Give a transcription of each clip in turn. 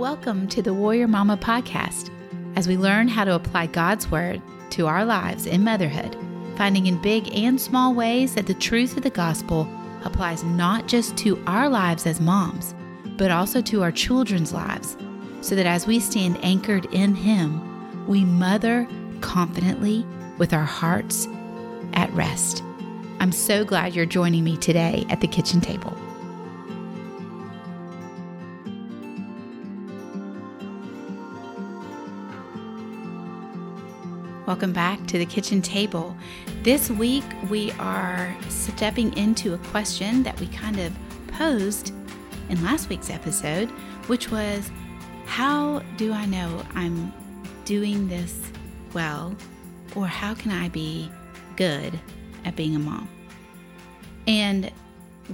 Welcome to the Warrior Mama podcast as we learn how to apply God's Word to our lives in motherhood, finding in big and small ways that the truth of the gospel applies not just to our lives as moms, but also to our children's lives, so that as we stand anchored in Him, we mother confidently with our hearts at rest. I'm so glad you're joining me today at the kitchen table. Welcome back to the kitchen table. This week we are stepping into a question that we kind of posed in last week's episode, which was How do I know I'm doing this well? Or how can I be good at being a mom? And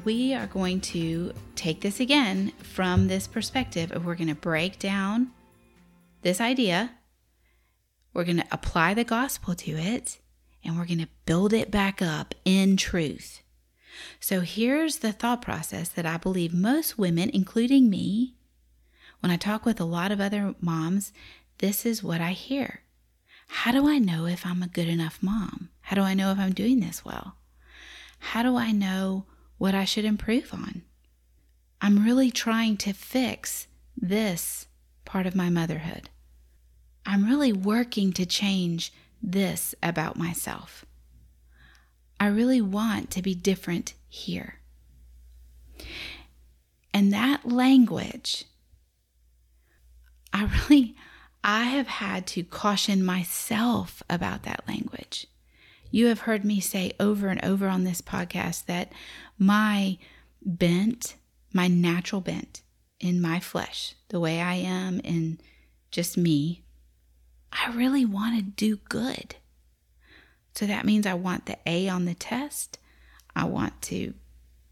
we are going to take this again from this perspective of we're going to break down this idea we're going to apply the gospel to it and we're going to build it back up in truth. So here's the thought process that I believe most women, including me, when I talk with a lot of other moms, this is what I hear. How do I know if I'm a good enough mom? How do I know if I'm doing this well? How do I know what I should improve on? I'm really trying to fix this part of my motherhood. I'm really working to change this about myself. I really want to be different here. And that language, I really, I have had to caution myself about that language. You have heard me say over and over on this podcast that my bent, my natural bent in my flesh, the way I am in just me, I really want to do good. So that means I want the A on the test. I want to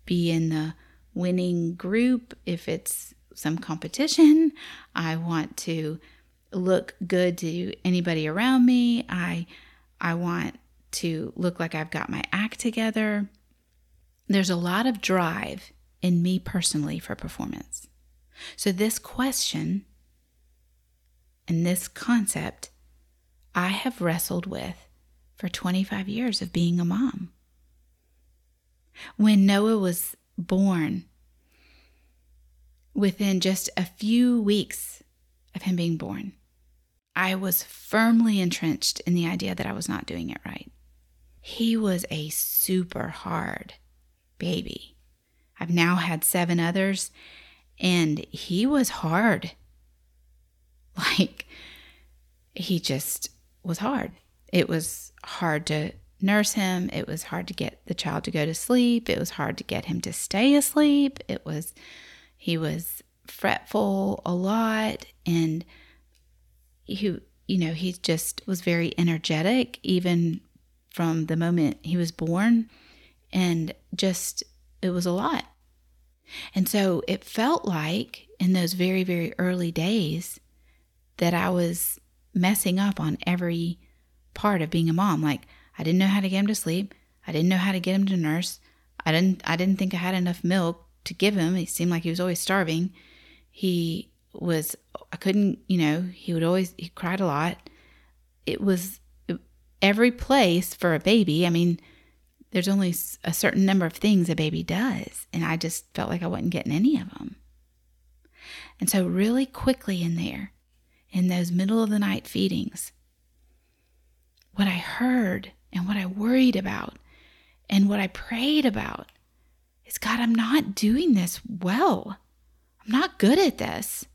be in the winning group if it's some competition. I want to look good to anybody around me. I I want to look like I've got my act together. There's a lot of drive in me personally for performance. So this question and this concept I have wrestled with for 25 years of being a mom. When Noah was born, within just a few weeks of him being born, I was firmly entrenched in the idea that I was not doing it right. He was a super hard baby. I've now had seven others, and he was hard. Like, he just was hard. It was hard to nurse him. It was hard to get the child to go to sleep. It was hard to get him to stay asleep. It was, he was fretful a lot. And he, you know, he just was very energetic, even from the moment he was born. And just, it was a lot. And so it felt like in those very, very early days that I was messing up on every part of being a mom. Like I didn't know how to get him to sleep. I didn't know how to get him to nurse. I didn't I didn't think I had enough milk to give him. He seemed like he was always starving. He was I couldn't, you know, he would always he cried a lot. It was every place for a baby. I mean, there's only a certain number of things a baby does, and I just felt like I wasn't getting any of them. And so really quickly in there, in those middle of the night feedings, what I heard and what I worried about and what I prayed about is God, I'm not doing this well. I'm not good at this.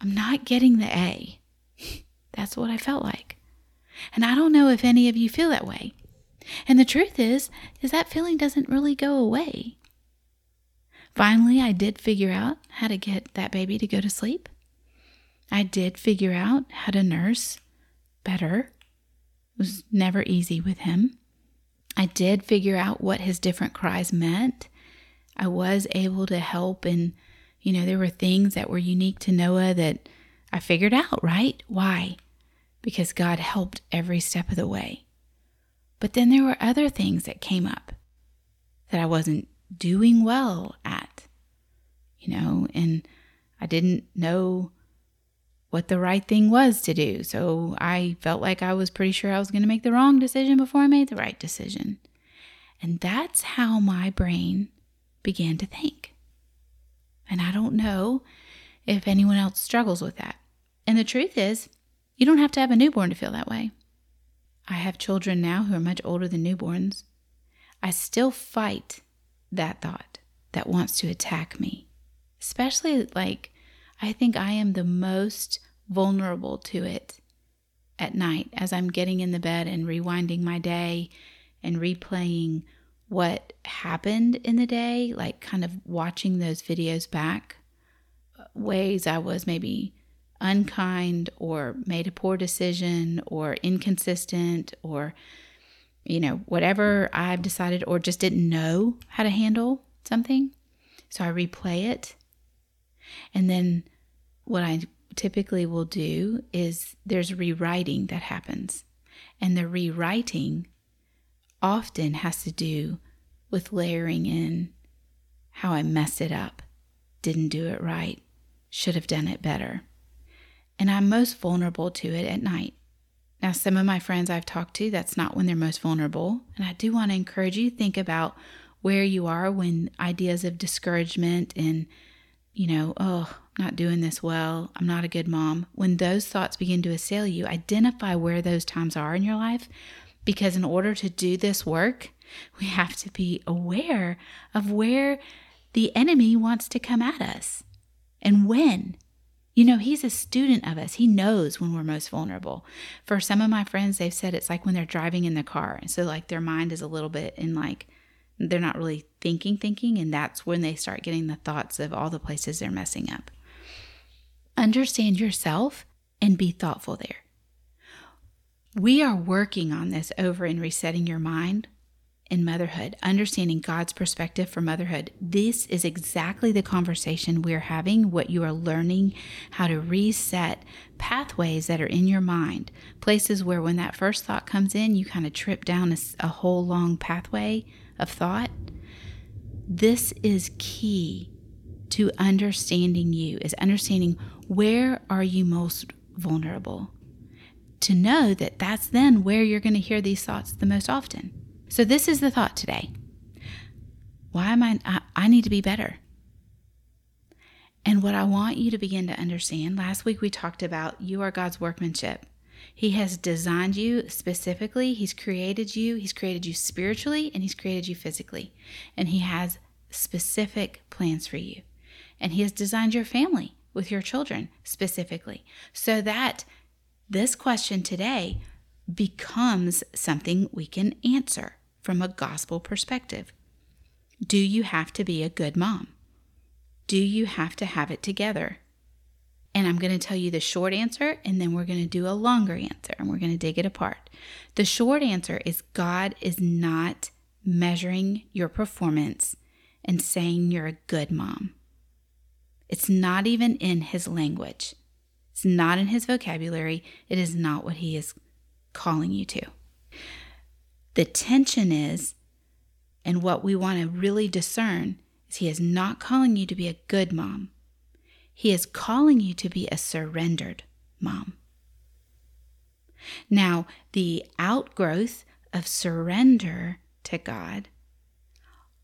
I'm not getting the A. That's what I felt like. And I don't know if any of you feel that way. And the truth is, is that feeling doesn't really go away. Finally, I did figure out how to get that baby to go to sleep. I did figure out how to nurse better. It was never easy with him. I did figure out what his different cries meant. I was able to help, and you know, there were things that were unique to Noah that I figured out, right? Why? Because God helped every step of the way. But then there were other things that came up that I wasn't doing well at, you know, and I didn't know what the right thing was to do. So I felt like I was pretty sure I was going to make the wrong decision before I made the right decision. And that's how my brain began to think. And I don't know if anyone else struggles with that. And the truth is, you don't have to have a newborn to feel that way. I have children now who are much older than newborns. I still fight that thought that wants to attack me, especially like I think I am the most vulnerable to it at night as I'm getting in the bed and rewinding my day and replaying what happened in the day, like kind of watching those videos back, uh, ways I was maybe unkind or made a poor decision or inconsistent or, you know, whatever I've decided or just didn't know how to handle something. So I replay it. And then what I typically will do is there's rewriting that happens. And the rewriting often has to do with layering in how I messed it up, didn't do it right, should have done it better. And I'm most vulnerable to it at night. Now, some of my friends I've talked to, that's not when they're most vulnerable. And I do want to encourage you to think about where you are when ideas of discouragement and, you know, oh, I'm not doing this well, I'm not a good mom, when those thoughts begin to assail you, identify where those times are in your life because in order to do this work, we have to be aware of where the enemy wants to come at us and when. You know, he's a student of us. He knows when we're most vulnerable. For some of my friends, they've said it's like when they're driving in the car. And so, like, their mind is a little bit in like, they're not really thinking, thinking. And that's when they start getting the thoughts of all the places they're messing up. Understand yourself and be thoughtful there. We are working on this over in resetting your mind in motherhood, understanding God's perspective for motherhood. This is exactly the conversation we're having, what you are learning, how to reset pathways that are in your mind, places where when that first thought comes in, you kind of trip down a, a whole long pathway of thought. This is key to understanding you, is understanding where are you most vulnerable to know that that's then where you're going to hear these thoughts the most often. So, this is the thought today. Why am I, I, I need to be better. And what I want you to begin to understand last week we talked about you are God's workmanship. He has designed you specifically, He's created you, He's created you spiritually, and He's created you physically. And He has specific plans for you. And He has designed your family with your children specifically so that this question today becomes something we can answer from a gospel perspective. Do you have to be a good mom? Do you have to have it together? And I'm going to tell you the short answer, and then we're going to do a longer answer, and we're going to dig it apart. The short answer is God is not measuring your performance and saying you're a good mom. It's not even in his language. It's not in his vocabulary. It is not what he is calling you to. The tension is, and what we want to really discern, is he is not calling you to be a good mom. He is calling you to be a surrendered mom. Now, the outgrowth of surrender to God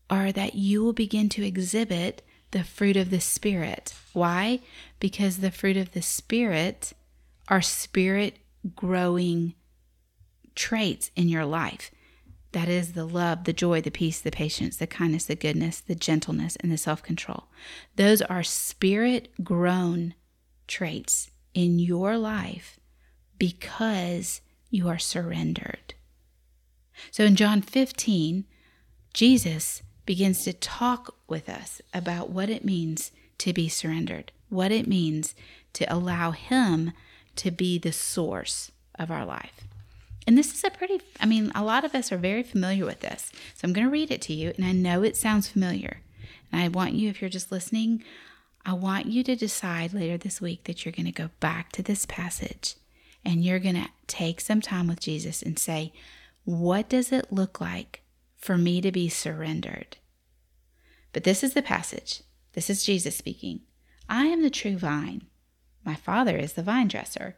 are that you will begin to exhibit the fruit of the Spirit. Why? Because the fruit of the Spirit are spirit growing traits in your life. That is the love, the joy, the peace, the patience, the kindness, the goodness, the gentleness, and the self control. Those are spirit grown traits in your life because you are surrendered. So in John 15, Jesus begins to talk with us about what it means to be surrendered, what it means to allow Him to be the source of our life. And this is a pretty, I mean, a lot of us are very familiar with this. So I'm going to read it to you, and I know it sounds familiar. And I want you, if you're just listening, I want you to decide later this week that you're going to go back to this passage and you're going to take some time with Jesus and say, What does it look like for me to be surrendered. But this is the passage. This is Jesus speaking. I am the true vine. My Father is the vine dresser.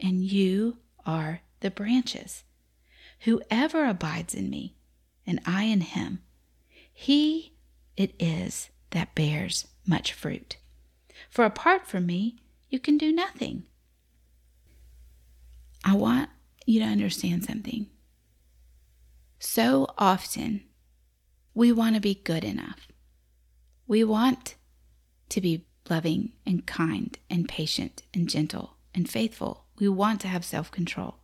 and you are the branches. Whoever abides in me, and I in him, he it is that bears much fruit. For apart from me, you can do nothing. I want you to understand something. So often, we want to be good enough. We want to be loving and kind and patient and gentle and faithful. We want to have self control.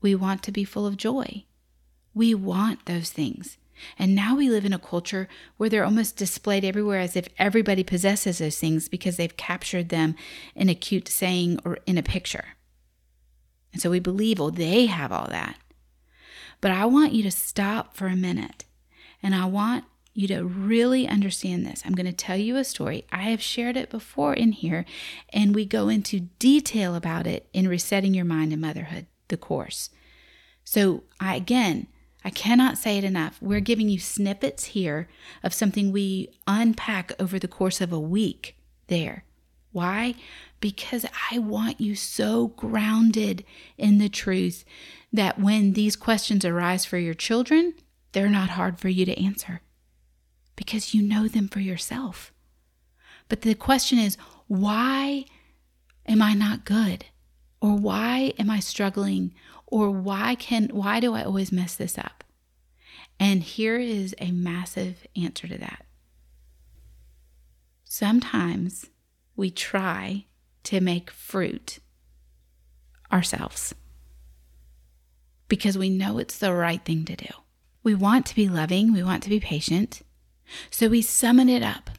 We want to be full of joy. We want those things. And now we live in a culture where they're almost displayed everywhere as if everybody possesses those things because they've captured them in a cute saying or in a picture. And so we believe, oh, they have all that. But I want you to stop for a minute and I want you to really understand this. I'm going to tell you a story. I have shared it before in here, and we go into detail about it in Resetting Your Mind in Motherhood, the course. So, I again, I cannot say it enough. We're giving you snippets here of something we unpack over the course of a week there. Why? Because I want you so grounded in the truth that when these questions arise for your children, they're not hard for you to answer because you know them for yourself. But the question is, why am I not good? Or why am I struggling? Or why can why do I always mess this up? And here is a massive answer to that. Sometimes we try to make fruit ourselves because we know it's the right thing to do. We want to be loving, we want to be patient, so we summon it up.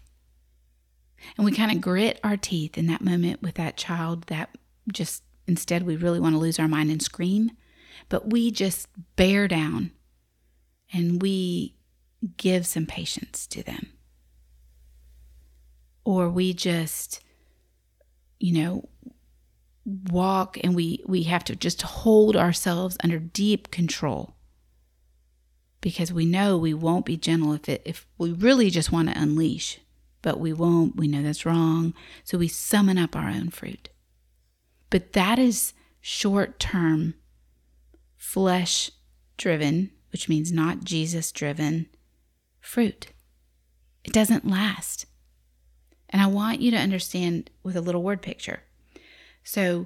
And we kind of grit our teeth in that moment with that child that just instead we really want to lose our mind and scream. But we just bear down and we give some patience to them. Or we just, you know, walk and we, we have to just hold ourselves under deep control because we know we won't be gentle if it if we really just want to unleash but we won't we know that's wrong. So we summon up our own fruit. But that is short term flesh driven which means not Jesus driven fruit. It doesn't last. And i want you to understand with a little word picture. So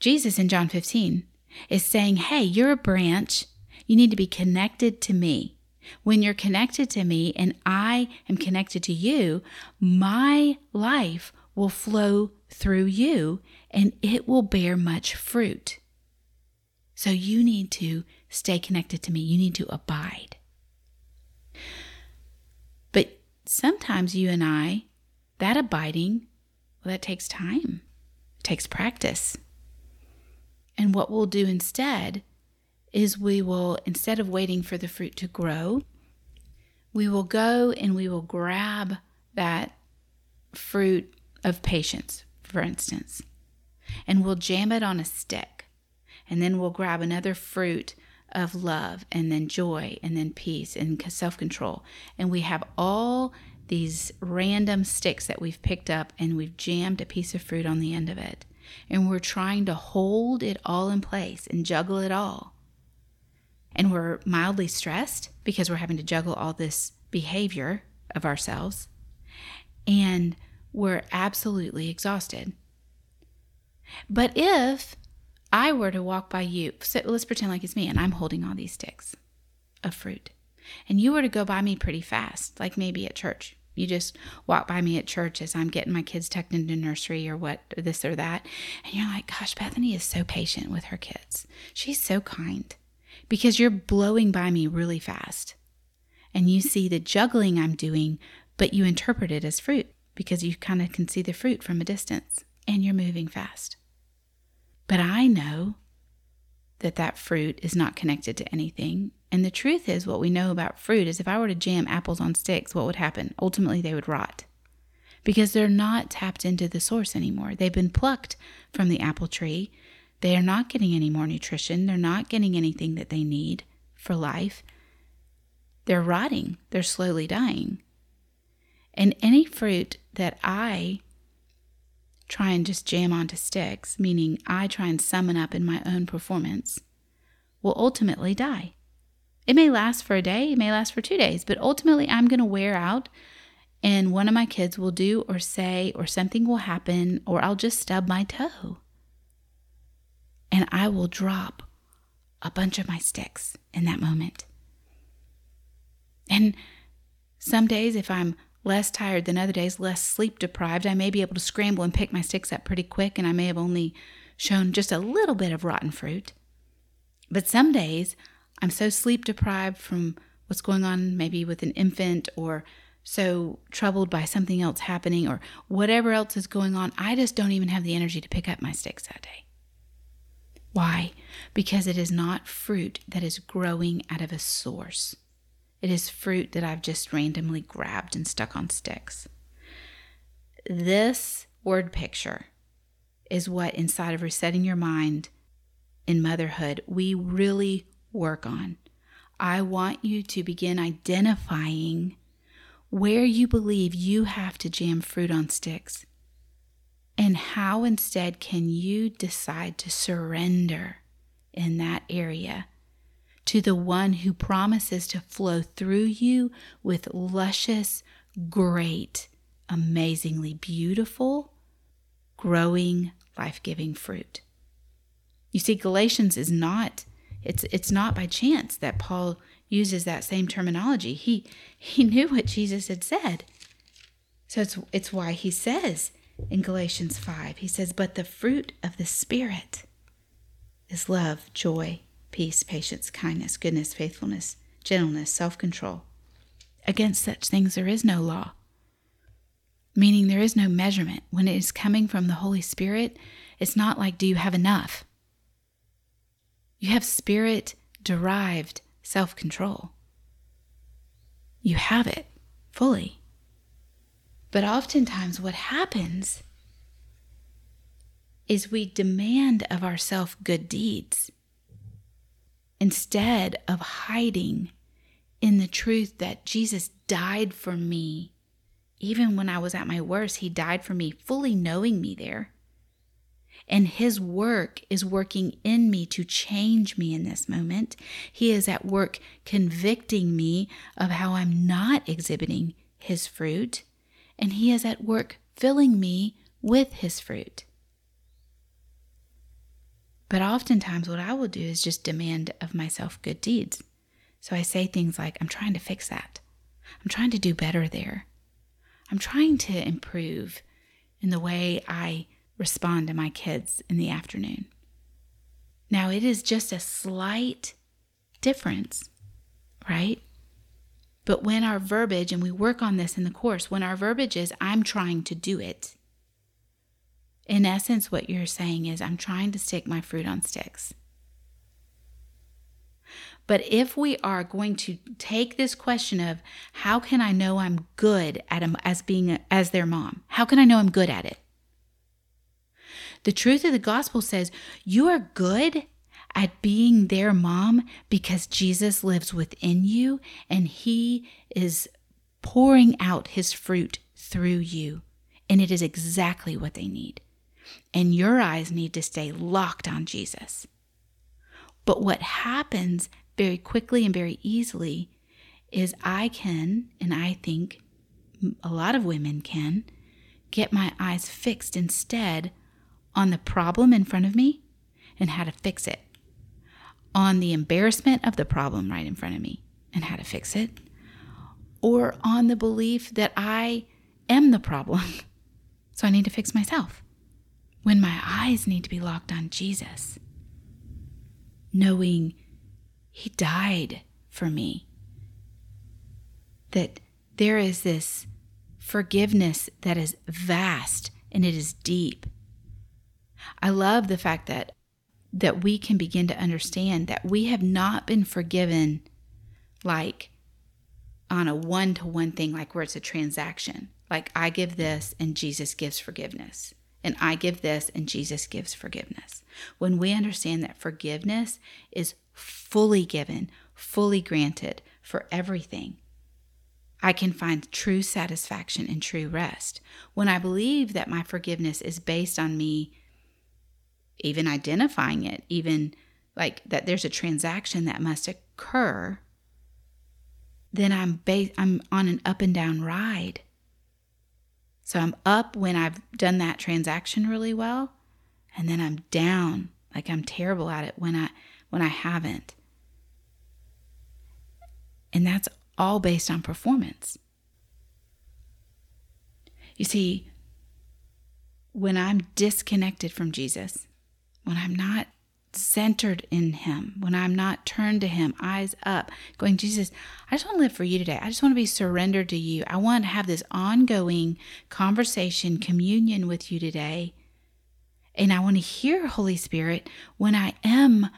jesus in john 15 is saying hey you're a branch you need to be connected to me. When you're connected to me and I am connected to you, my life will flow through you and it will bear much fruit. So you need to stay connected to me. You need to abide. But sometimes you and I, that abiding, well, that takes time, it takes practice. And what we'll do instead is we will, instead of waiting for the fruit to grow, we will go and we will grab that fruit of patience, for instance, and we'll jam it on a stick. And then we'll grab another fruit of love and then joy and then peace and self control. And we have all these random sticks that we've picked up and we've jammed a piece of fruit on the end of it. And we're trying to hold it all in place and juggle it all and we're mildly stressed because we're having to juggle all this behavior of ourselves, and we're absolutely exhausted. But if I were to walk by you, so let's pretend like it's me and I'm holding all these sticks of fruit, and you were to go by me pretty fast, like maybe at church. You just walk by me at church as I'm getting my kids tucked into nursery or what, this or that. And you're like, gosh, Bethany is so patient with her kids. She's so kind because you're blowing by me really fast. And you see the juggling I'm doing, but you interpret it as fruit. because you kind of can see the fruit from a distance and you're moving fast. But I know that that fruit is not connected to anything. And the truth is, what we know about fruit is if I were to jam apples on sticks, what would happen? Ultimately, they would rot because they're not tapped into the source anymore. They've been plucked from the apple tree. They are not getting any more nutrition. They're not getting anything that they need for life. They're rotting, they're slowly dying. And any fruit that I try and just jam onto sticks, meaning I try and summon up in my own performance, will ultimately die. It may last for a day, it may last for two days, but ultimately I'm going to wear out and one of my kids will do or say, or something will happen, or I'll just stub my toe. And I will drop a bunch of my sticks in that moment. And some days, if I'm less tired than other days, less sleep deprived, I may be able to scramble and pick my sticks up pretty quick, and I may have only shown just a little bit of rotten fruit. But some days, I'm so sleep deprived from what's going on, maybe with an infant, or so troubled by something else happening, or whatever else is going on, I just don't even have the energy to pick up my sticks that day. Why? Because it is not fruit that is growing out of a source. It is fruit that I've just randomly grabbed and stuck on sticks. This word picture is what inside of resetting your mind in motherhood we really work on. I want you to begin identifying where you believe you have to jam fruit on sticks and how instead can you decide to surrender in that area to the one who promises to flow through you with luscious, great, amazingly beautiful, growing, life-giving fruit. You see Galatians is not it's it's not by chance that Paul uses that same terminology. He he knew what Jesus had said. So it's it's why he says in Galatians 5, he says, "But the fruit of the spirit is love, joy, peace, patience, kindness, goodness, faithfulness, gentleness, self control. Against such things there is no law. Meaning there is no measurement. When it is coming from the Holy Spirit, it's not like, do you have enough? You have spirit derived self control. You have it fully. But oftentimes, what happens is we demand of ourselves good deeds instead of hiding in the truth that Jesus died for me. Even when I was at my worst, He died for me, fully knowing me there. And His work is working in me to change me in this moment. He is at work convicting me of how I'm not exhibiting His fruit. And He is at work filling me with His fruit. But oftentimes, what I will do is just demand of myself good deeds. So I say things like, I'm trying to fix that. I'm trying to do better there. I'm trying to improve in the way I respond to my kids in the afternoon. Now, it is just a slight difference, right? But when our verbiage, and we work on this in the course, when our verbiage is, I'm trying to do it, in essence, what you're saying is, I'm trying to stick my fruit on sticks. But if we are going to take this question of how can I know I'm good at them as being a, as their mom? How can I know I'm good at it? The truth of the gospel says you are good at being their mom because Jesus lives within you and he is pouring out his fruit through you. And it is exactly what they need and your eyes need to stay locked on Jesus. But what happens very quickly and very easily is I can, and I think a lot of women can, get my eyes fixed instead on the problem in front of me and how to fix it, on the embarrassment of the problem right in front of me and how to fix it, or on the belief that I am the problem, so I need to fix myself when my eyes need to be locked on Jesus, knowing He died for me, that there is this forgiveness that is vast and it is deep. I love the fact that that we can begin to understand that we have not been forgiven like on a one to one thing, like where it's a transaction. Like I give this and Jesus gives forgiveness. And I give this and Jesus gives forgiveness. When we understand that forgiveness is fully given, fully granted for everything, I can find true satisfaction and true rest. When I believe that my forgiveness is based on me even identifying it, even like that there's a transaction that must occur, then I'm ba- I'm on an up and down ride. So I'm up when I've done that transaction really well, and then I'm down like I'm terrible at it when I when I haven't. And that's all based on performance. You see, when I'm disconnected from Jesus, when I'm not centered in Him, when I'm not turned to Him, eyes up, going, Jesus, I just want to live for you today. I just want to be surrendered to you. I want to have this ongoing conversation, communion with you today. And I want to hear, Holy Spirit, when I am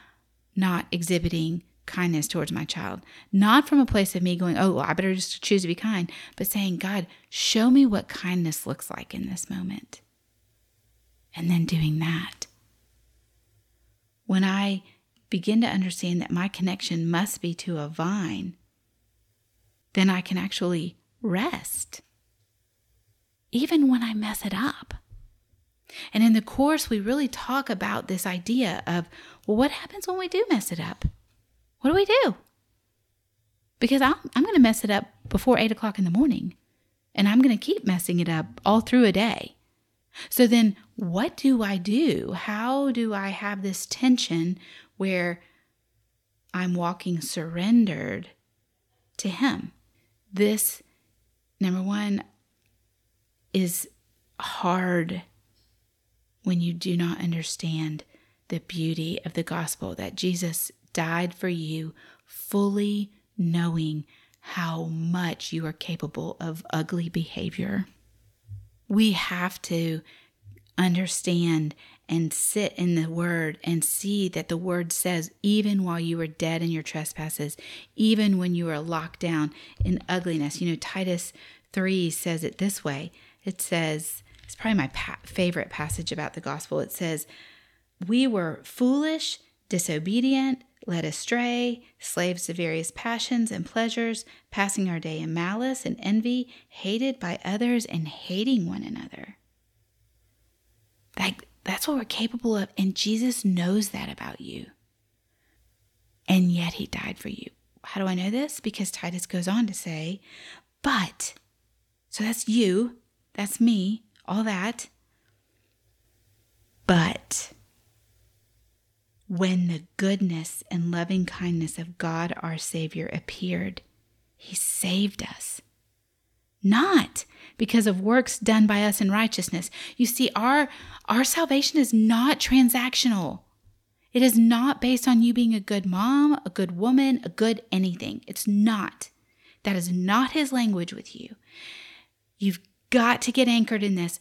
not exhibiting kindness towards my child, not from a place of me going, oh, well, I better just choose to be kind, but saying, God, show me what kindness looks like in this moment. And then doing that when I begin to understand that my connection must be to a vine, then I can actually rest, even when I mess it up. And in the course, we really talk about this idea of, well, what happens when we do mess it up? What do we do? Because I'm, I'm going to mess it up before eight o'clock in the morning, and I'm going to keep messing it up all through a day. So then, what do I do? How do I have this tension where I'm walking surrendered to Him? This, number one, is hard when you do not understand the beauty of the gospel that Jesus died for you, fully knowing how much you are capable of ugly behavior. We have to understand and sit in the word and see that the word says, even while you were dead in your trespasses, even when you were locked down in ugliness. You know, Titus 3 says it this way it says, it's probably my pa- favorite passage about the gospel. It says, We were foolish, disobedient, led astray, slaves to various passions and pleasures, passing our day in malice and envy, hated by others and hating one another. Like that's what we're capable of and Jesus knows that about you. And yet he died for you. How do I know this? Because Titus goes on to say, but so that's you, that's me, all that. But when the goodness and loving kindness of God our Savior appeared, He saved us. Not because of works done by us in righteousness. You see, our, our salvation is not transactional. It is not based on you being a good mom, a good woman, a good anything. It's not. That is not His language with you. You've got to get anchored in this.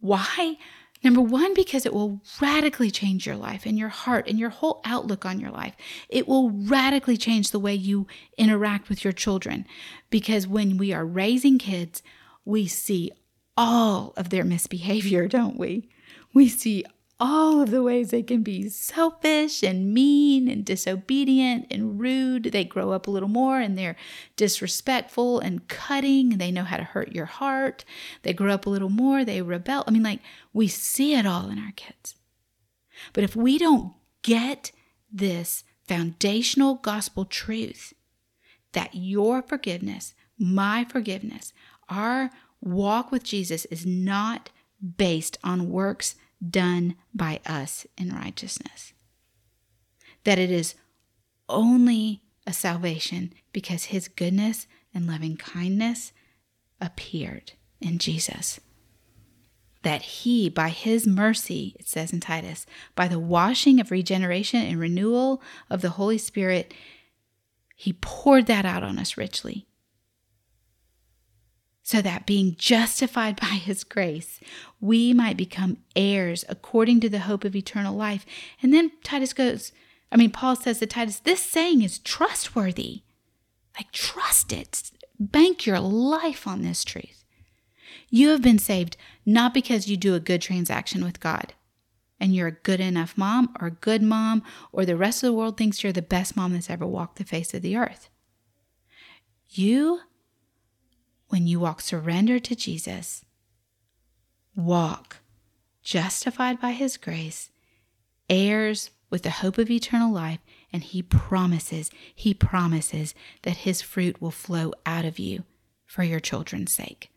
Why? Number one, because it will radically change your life and your heart and your whole outlook on your life. It will radically change the way you interact with your children. Because when we are raising kids, we see all of their misbehavior, don't we? We see all of the ways they can be selfish and mean and disobedient and rude. They grow up a little more and they're disrespectful and cutting. They know how to hurt your heart. They grow up a little more, they rebel. I mean, like, we see it all in our kids. But if we don't get this foundational gospel truth that your forgiveness, my forgiveness, our walk with Jesus is not based on works done by us in righteousness. That it is only a salvation because his goodness and loving kindness appeared in Jesus. That he, by his mercy, it says in Titus, by the washing of regeneration and renewal of the Holy Spirit, he poured that out on us richly. So that being justified by his grace, we might become heirs according to the hope of eternal life. And then Titus goes, I mean, Paul says to Titus, this saying is trustworthy. Like, trust it. Bank your life on this truth. You have been saved not because you do a good transaction with God and you're a good enough mom or a good mom, or the rest of the world thinks you're the best mom that's ever walked the face of the earth. You when you walk surrendered to Jesus, walk justified by his grace, heirs with the hope of eternal life, and he promises, he promises that his fruit will flow out of you for your children's sake,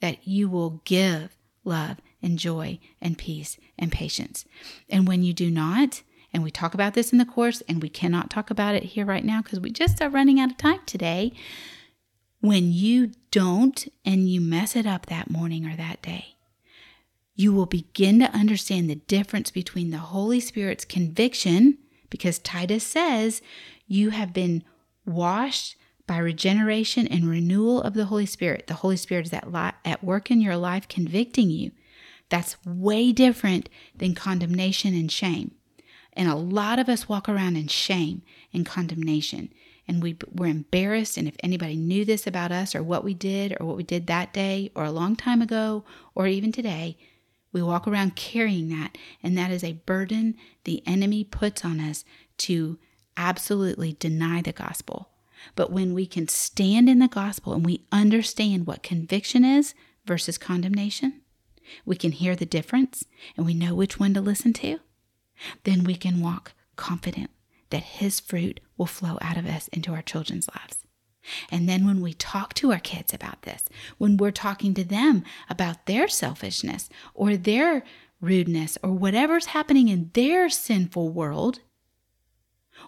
that you will give love and joy and peace and patience. And when you do not, and we talk about this in the course, and we cannot talk about it here right now because we just are running out of time today. When you don't and you mess it up that morning or that day, you will begin to understand the difference between the Holy Spirit's conviction, because Titus says you have been washed by regeneration and renewal of the Holy Spirit. The Holy Spirit is at, li- at work in your life, convicting you. That's way different than condemnation and shame. And a lot of us walk around in shame and condemnation and we were embarrassed. And if anybody knew this about us or what we did or what we did that day or a long time ago or even today, we walk around carrying that. And that is a burden the enemy puts on us to absolutely deny the gospel. But when we can stand in the gospel and we understand what conviction is versus condemnation, we can hear the difference and we know which one to listen to, then we can walk confident that His fruit will flow out of us into our children's lives. And then when we talk to our kids about this, when we're talking to them about their selfishness or their rudeness or whatever's happening in their sinful world,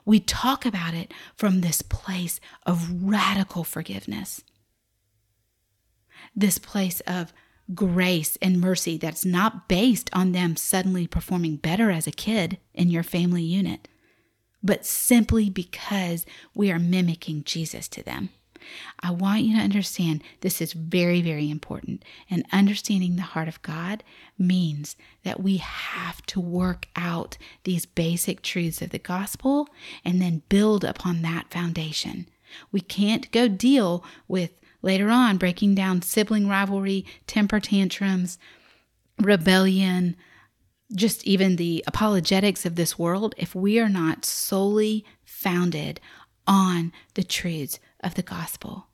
we talk about it from this place of radical forgiveness. This place of grace and mercy that's not based on them suddenly performing better as a kid in your family unit but simply because we are mimicking Jesus to them. I want you to understand this is very, very important. And understanding the heart of God means that we have to work out these basic truths of the gospel and then build upon that foundation. We can't go deal with later on breaking down sibling rivalry, temper tantrums, rebellion, just even the apologetics of this world if we are not solely founded on the truths of the gospel.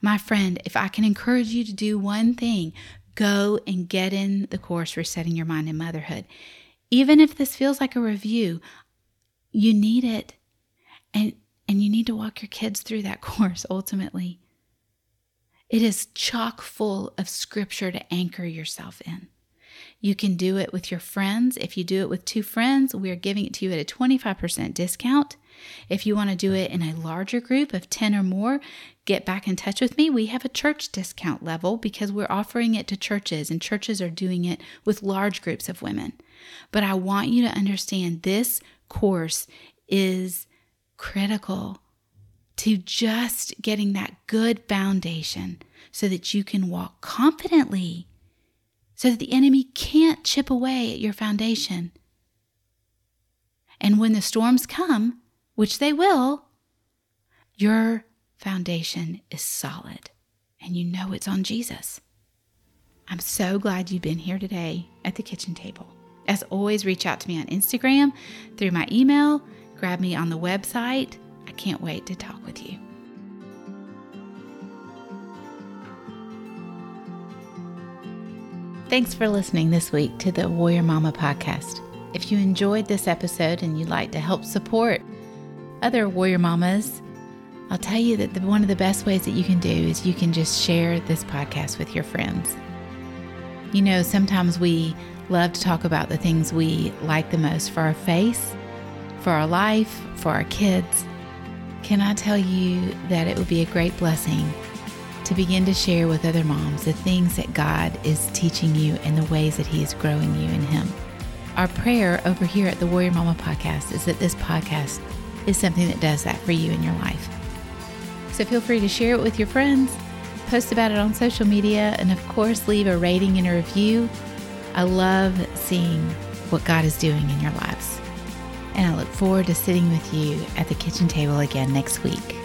My friend, if I can encourage you to do one thing, go and get in the course Resetting Your Mind in Motherhood. Even if this feels like a review, you need it. And and you need to walk your kids through that course ultimately. It is chock full of scripture to anchor yourself in. You can do it with your friends. If you do it with two friends, we are giving it to you at a 25% discount. If you want to do it in a larger group of 10 or more, get back in touch with me. We have a church discount level because we're offering it to churches, and churches are doing it with large groups of women. But I want you to understand this course is critical to just getting that good foundation so that you can walk confidently so that the enemy can't chip away at your foundation. And when the storms come, which they will, your foundation is solid and you know it's on Jesus. I'm so glad you've been here today at the kitchen table. As always, reach out to me on Instagram, through my email, grab me on the website. I can't wait to talk with you. Thanks for listening this week to the Warrior Mama podcast. If you enjoyed this episode and you'd like to help support other Warrior Mamas, I'll tell you that the, one of the best ways that you can do is you can just share this podcast with your friends. You know, sometimes we love to talk about the things we like the most for our face, for our life, for our kids. Can I tell you that it would be a great blessing to begin to share with other moms the things that God is teaching you and the ways that He is growing you in Him. Our prayer over here at the Warrior Mama podcast is that this podcast is something that does that for you in your life. So feel free to share it with your friends post about it on social media, and of course, leave a rating and a review. I love seeing what God is doing in your lives. And I look forward to sitting with you at the kitchen table again next week.